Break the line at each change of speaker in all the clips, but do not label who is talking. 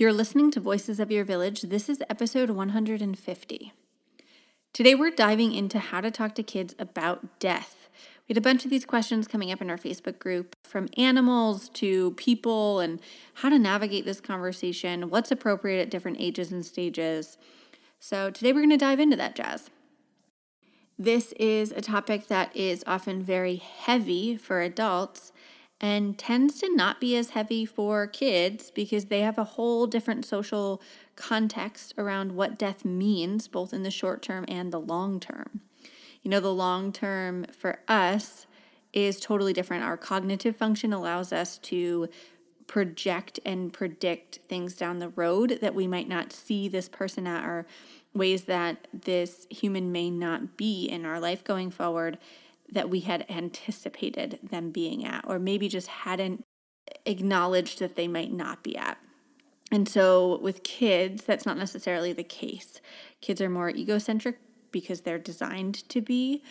You're listening to Voices of Your Village. This is episode 150. Today, we're diving into how to talk to kids about death. We had a bunch of these questions coming up in our Facebook group from animals to people and how to navigate this conversation, what's appropriate at different ages and stages. So, today, we're going to dive into that jazz. This is a topic that is often very heavy for adults and tends to not be as heavy for kids because they have a whole different social context around what death means, both in the short term and the long term. You know, the long term for us is totally different. Our cognitive function allows us to project and predict things down the road that we might not see this person at or ways that this human may not be in our life going forward that we had anticipated them being at, or maybe just hadn't acknowledged that they might not be at. And so with kids, that's not necessarily the case. Kids are more egocentric because they're designed to be.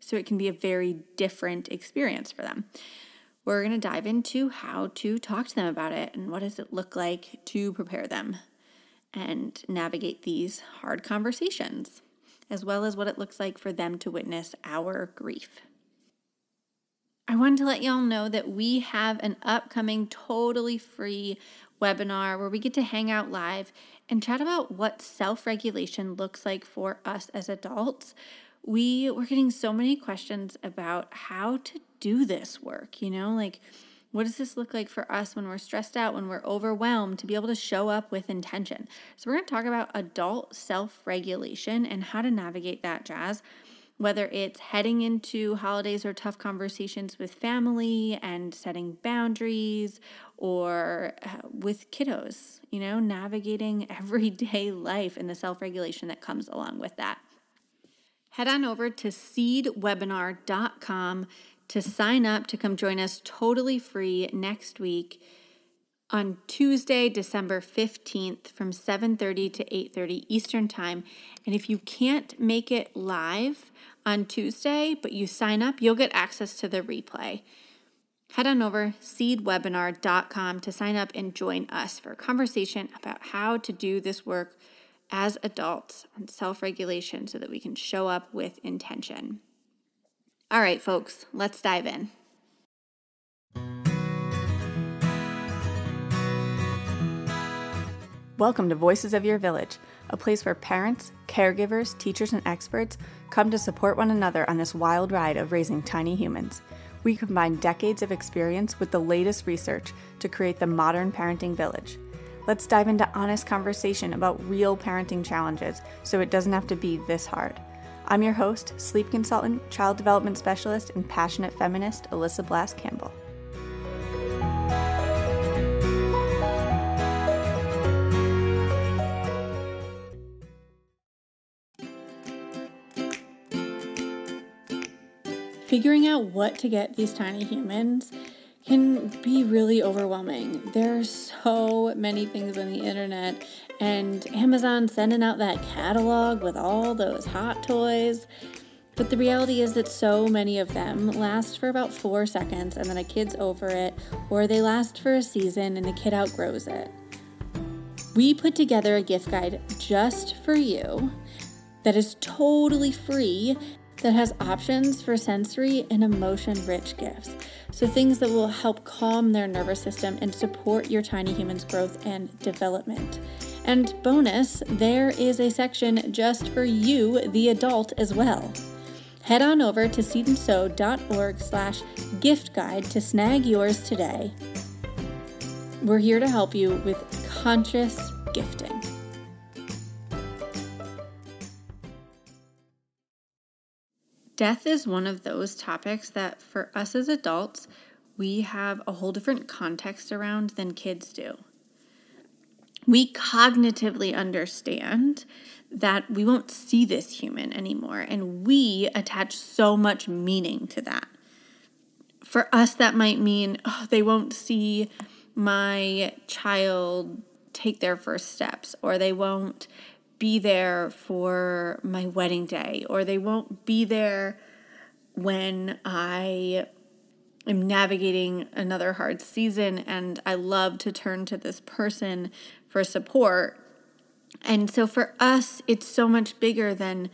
So it can be a very different experience for them. We're going to dive into how to talk to them about it and what does it look like to prepare them and navigate these hard conversations as well as what it looks like for them to witness our grief. I wanted to let y'all know that we have an upcoming totally free webinar where we get to hang out live and chat about what self regulation looks like for us as adults. We were getting so many questions about how to do this work, you know, like what does this look like for us when we're stressed out, when we're overwhelmed, to be able to show up with intention? So, we're going to talk about adult self regulation and how to navigate that jazz, whether it's heading into holidays or tough conversations with family and setting boundaries or uh, with kiddos, you know, navigating everyday life and the self regulation that comes along with that. Head on over to seedwebinar.com to sign up to come join us totally free next week on Tuesday, December 15th from 7:30 to 8:30 Eastern Time. And if you can't make it live on Tuesday, but you sign up, you'll get access to the replay. Head on over seedwebinar.com to sign up and join us for a conversation about how to do this work as adults on self-regulation so that we can show up with intention. All right, folks, let's dive in. Welcome to Voices of Your Village, a place where parents, caregivers, teachers, and experts come to support one another on this wild ride of raising tiny humans. We combine decades of experience with the latest research to create the modern parenting village. Let's dive into honest conversation about real parenting challenges so it doesn't have to be this hard. I'm your host, sleep consultant, child development specialist, and passionate feminist, Alyssa Blask Campbell. Figuring out what to get these tiny humans can be really overwhelming. There are so many things on the internet, and Amazon sending out that catalog with all those hot toys. But the reality is that so many of them last for about four seconds and then a kid's over it, or they last for a season and the kid outgrows it. We put together a gift guide just for you that is totally free that has options for sensory and emotion rich gifts. So, things that will help calm their nervous system and support your tiny human's growth and development. And bonus, there is a section just for you, the adult, as well. Head on over to seedandsew.org slash gift guide to snag yours today. We're here to help you with conscious gifting. Death is one of those topics that for us as adults, we have a whole different context around than kids do. We cognitively understand that we won't see this human anymore, and we attach so much meaning to that. For us, that might mean oh, they won't see my child take their first steps, or they won't be there for my wedding day or they won't be there when I
I'm navigating another hard season and I love to turn to this person for support. And so for us, it's so much bigger than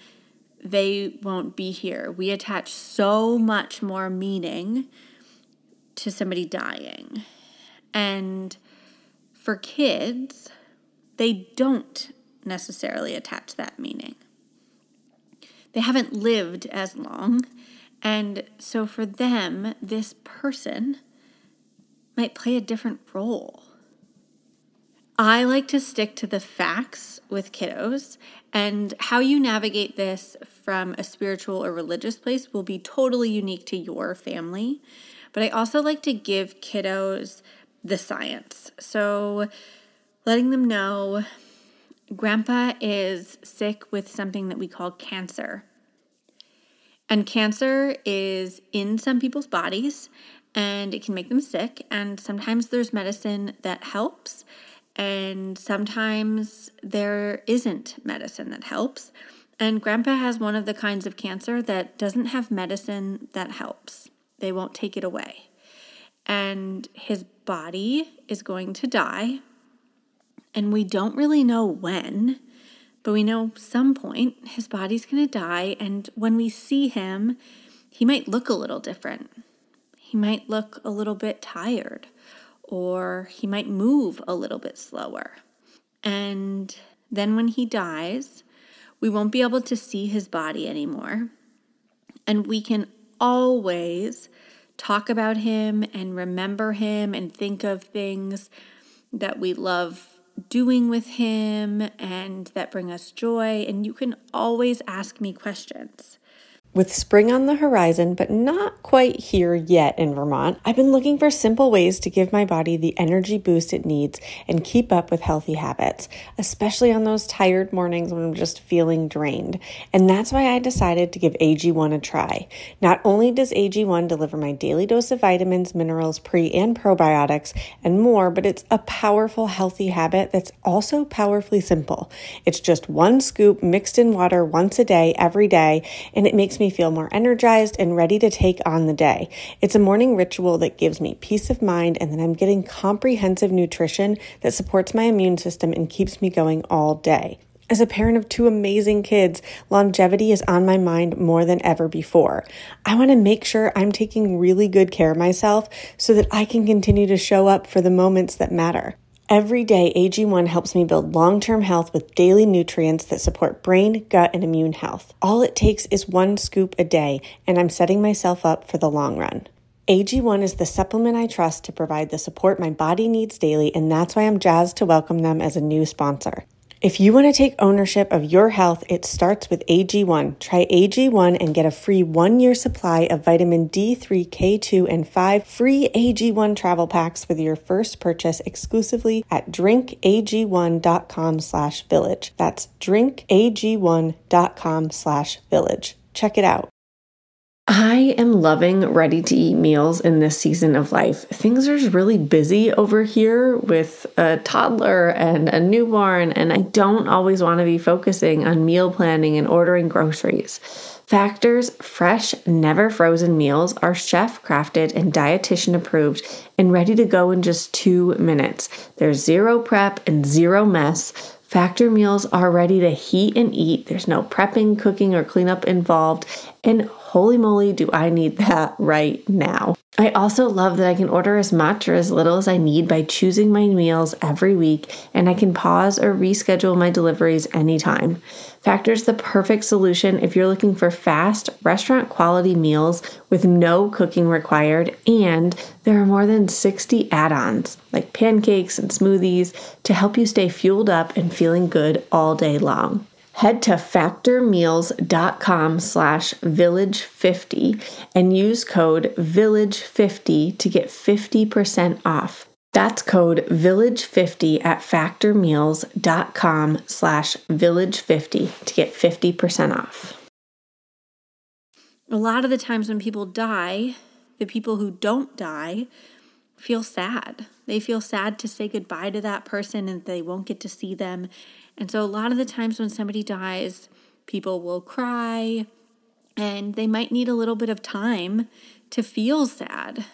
they won't be here. We attach so much more meaning to somebody dying. And for kids, they don't necessarily attach that meaning. They haven't lived as long. And so for them, this person might play a different role. I like to stick to the facts with kiddos, and how you navigate this from a spiritual or religious place will be totally unique to your family. But I also like to give kiddos the science. So, letting them know grandpa is sick with something that we call cancer. And cancer is in some people's bodies and it can make them sick. And sometimes there's medicine that helps and sometimes there isn't medicine that helps. And grandpa has one of the kinds of cancer that doesn't have medicine that helps, they won't take it away. And his body is going to die. And we don't really know when, but we know some point his body's going to die. And when we see him, he might look a little different. He might look a little bit tired or he might move a little bit slower. And then when he dies, we won't be able to see his body anymore. And we can always talk about him and remember him and think of things that we love doing with him and that bring us joy. And you can always ask me questions.
With spring on the horizon, but not quite here yet in Vermont, I've been looking for simple ways to give my body the energy boost it needs and keep up with healthy habits, especially on those tired mornings when I'm just feeling drained. And that's why I decided to give AG1 a try. Not only does AG1 deliver my daily dose of vitamins, minerals, pre and probiotics, and more, but it's a powerful, healthy habit that's also powerfully simple. It's just one scoop mixed in water once a day, every day, and it makes me me feel more energized and ready to take on the day. It's a morning ritual that gives me peace of mind, and then I'm getting comprehensive nutrition that supports my immune system and keeps me going all day. As a parent of two amazing kids, longevity is on my mind more than ever before. I want to make sure I'm taking really good care of myself so that I can continue to show up for the moments that matter. Every day, AG1 helps me build long term health with daily nutrients that support brain, gut, and immune health. All it takes is one scoop a day, and I'm setting myself up for the long run. AG1 is the supplement I trust to provide the support my body needs daily, and that's why I'm jazzed to welcome them as a new sponsor. If you want to take ownership of your health, it starts with AG1. Try AG1 and get a free one year supply of vitamin D3, K2, and 5 free AG1 travel packs with your first purchase exclusively at drinkag1.com slash village. That's drinkag1.com slash village. Check it out. I am loving ready to eat meals in this season of life. Things are really busy over here with a toddler and a newborn, and I don't always want to be focusing on meal planning and ordering groceries. Factor's fresh, never frozen meals are chef crafted and dietitian approved and ready to go in just two minutes. There's zero prep and zero mess. Factor meals are ready to heat and eat. There's no prepping, cooking, or cleanup involved. And holy moly, do I need that right now. I also love that I can order as much or as little as I need by choosing my meals every week, and I can pause or reschedule my deliveries anytime. Factor's the perfect solution if you're looking for fast, restaurant quality meals with no cooking required, and there are more than 60 add ons like pancakes and smoothies to help you stay fueled up and feeling good all day long head to factormeals.com slash village50 and use code village50 to get 50% off. That's code village50 at factormeals.com slash village50 to get 50% off.
A lot of the times when people die, the people who don't die feel sad. They feel sad to say goodbye to that person and they won't get to see them. And so, a lot of the times when somebody dies, people will cry and they might need a little bit of time to feel sad.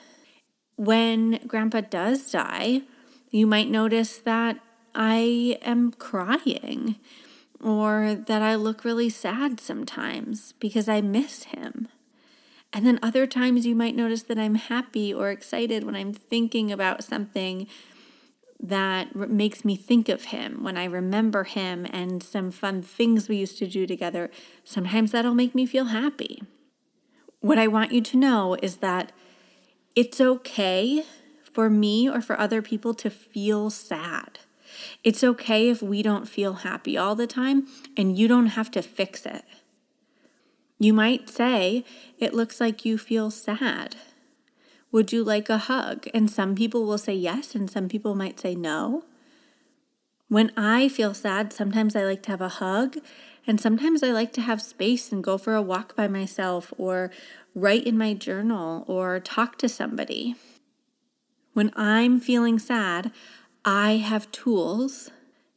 when grandpa does die, you might notice that I am crying or that I look really sad sometimes because I miss him. And then other times you might notice that I'm happy or excited when I'm thinking about something that makes me think of him, when I remember him and some fun things we used to do together. Sometimes that'll make me feel happy. What I want you to know is that it's okay for me or for other people to feel sad. It's okay if we don't feel happy all the time, and you don't have to fix it. You might say, It looks like you feel sad. Would you like a hug? And some people will say yes, and some people might say no. When I feel sad, sometimes I like to have a hug, and sometimes I like to have space and go for a walk by myself, or write in my journal, or talk to somebody. When I'm feeling sad, I have tools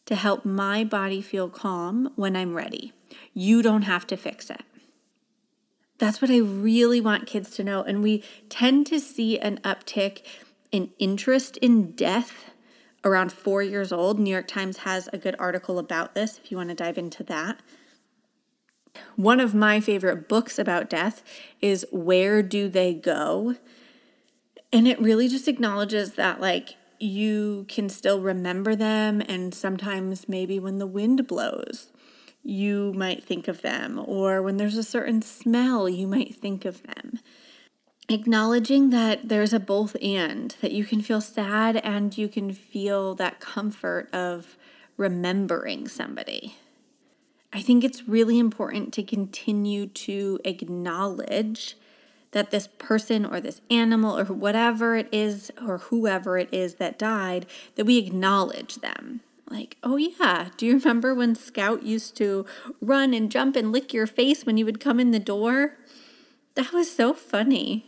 to help my body feel calm when I'm ready. You don't have to fix it. That's what I really want kids to know. And we tend to see an uptick in interest in death around four years old. New York Times has a good article about this if you want to dive into that. One of my favorite books about death is Where Do They Go? And it really just acknowledges that, like, you can still remember them, and sometimes maybe when the wind blows, you might think of them, or when there's a certain smell, you might think of them. Acknowledging that there's a both and, that you can feel sad and you can feel that comfort of remembering somebody. I think it's really important to continue to acknowledge that this person or this animal or whatever it is or whoever it is that died, that we acknowledge them. Like, oh yeah, do you remember when Scout used to run and jump and lick your face when you would come in the door? That was so funny.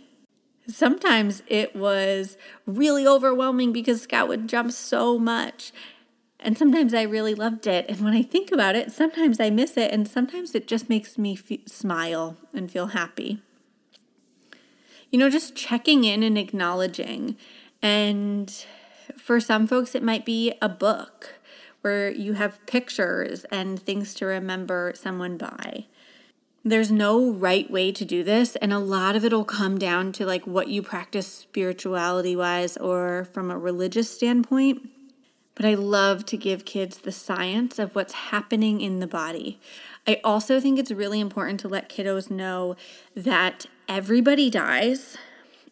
Sometimes it was really overwhelming because Scout would jump so much. And sometimes I really loved it. And when I think about it, sometimes I miss it. And sometimes it just makes me f- smile and feel happy. You know, just checking in and acknowledging. And for some folks, it might be a book where you have pictures and things to remember someone by. There's no right way to do this, and a lot of it will come down to like what you practice spirituality wise or from a religious standpoint. But I love to give kids the science of what's happening in the body. I also think it's really important to let kiddos know that everybody dies.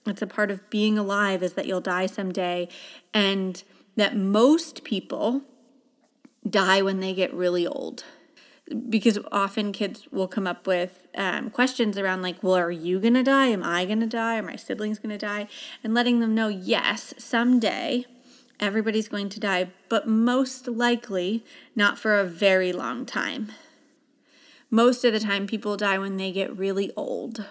It's a part of being alive is that you'll die someday and that most people die when they get really old. Because often kids will come up with um, questions around like well are you gonna die? Am i gonna die? Are my siblings gonna die? And letting them know yes someday everybody's going to die but most likely not for a very long time. Most of the time people die when they get really old.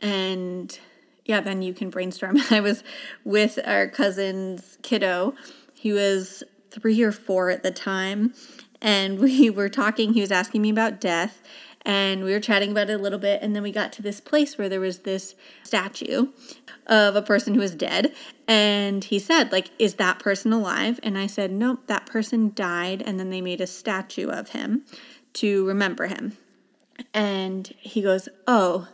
And yeah then you can brainstorm. I was with our cousin's kiddo. He was three or four at the time. And we were talking, he was asking me about death. And we were chatting about it a little bit. And then we got to this place where there was this statue of a person who was dead. And he said, like, is that person alive? And I said, nope, that person died. And then they made a statue of him to remember him. And he goes, oh,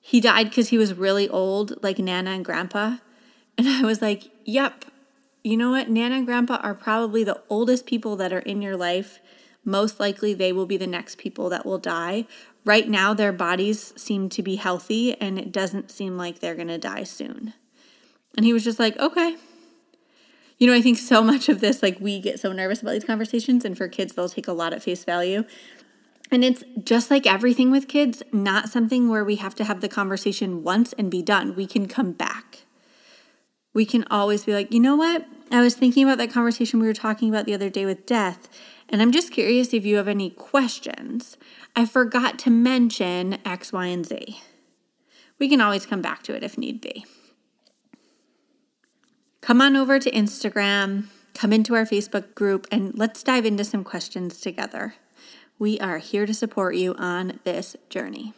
he died because he was really old, like Nana and Grandpa. And I was like, yep, you know what? Nana and Grandpa are probably the oldest people that are in your life. Most likely, they will be the next people that will die. Right now, their bodies seem to be healthy, and it doesn't seem like they're going to die soon. And he was just like, okay. You know, I think so much of this, like, we get so nervous about these conversations, and for kids, they'll take a lot at face value. And it's just like everything with kids, not something where we have to have the conversation once and be done. We can come back. We can always be like, you know what? I was thinking about that conversation we were talking about the other day with death, and I'm just curious if you have any questions. I forgot to mention X, Y, and Z. We can always come back to it if need be. Come on over to Instagram, come into our Facebook group, and let's dive into some questions together. We are here to support you on this journey.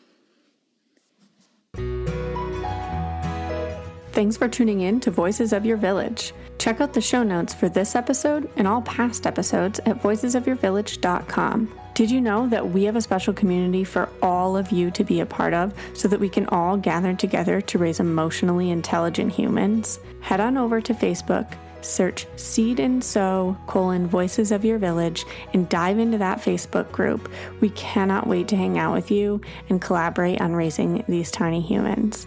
Thanks for tuning in to Voices of Your Village. Check out the show notes for this episode and all past episodes at voicesofyourvillage.com. Did you know that we have a special community for all of you to be a part of so that we can all gather together to raise emotionally intelligent humans? Head on over to Facebook, search Seed and Sew colon Voices of Your Village and dive into that Facebook group. We cannot wait to hang out with you and collaborate on raising these tiny humans.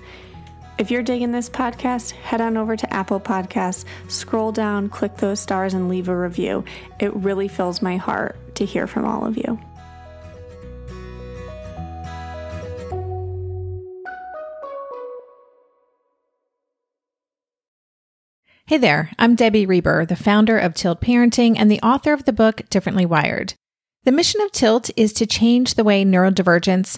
If you're digging this podcast, head on over to Apple Podcasts, scroll down, click those stars, and leave a review. It really fills my heart to hear from all of you.
Hey there, I'm Debbie Reber, the founder of Tilt Parenting and the author of the book Differently Wired. The mission of Tilt is to change the way neurodivergence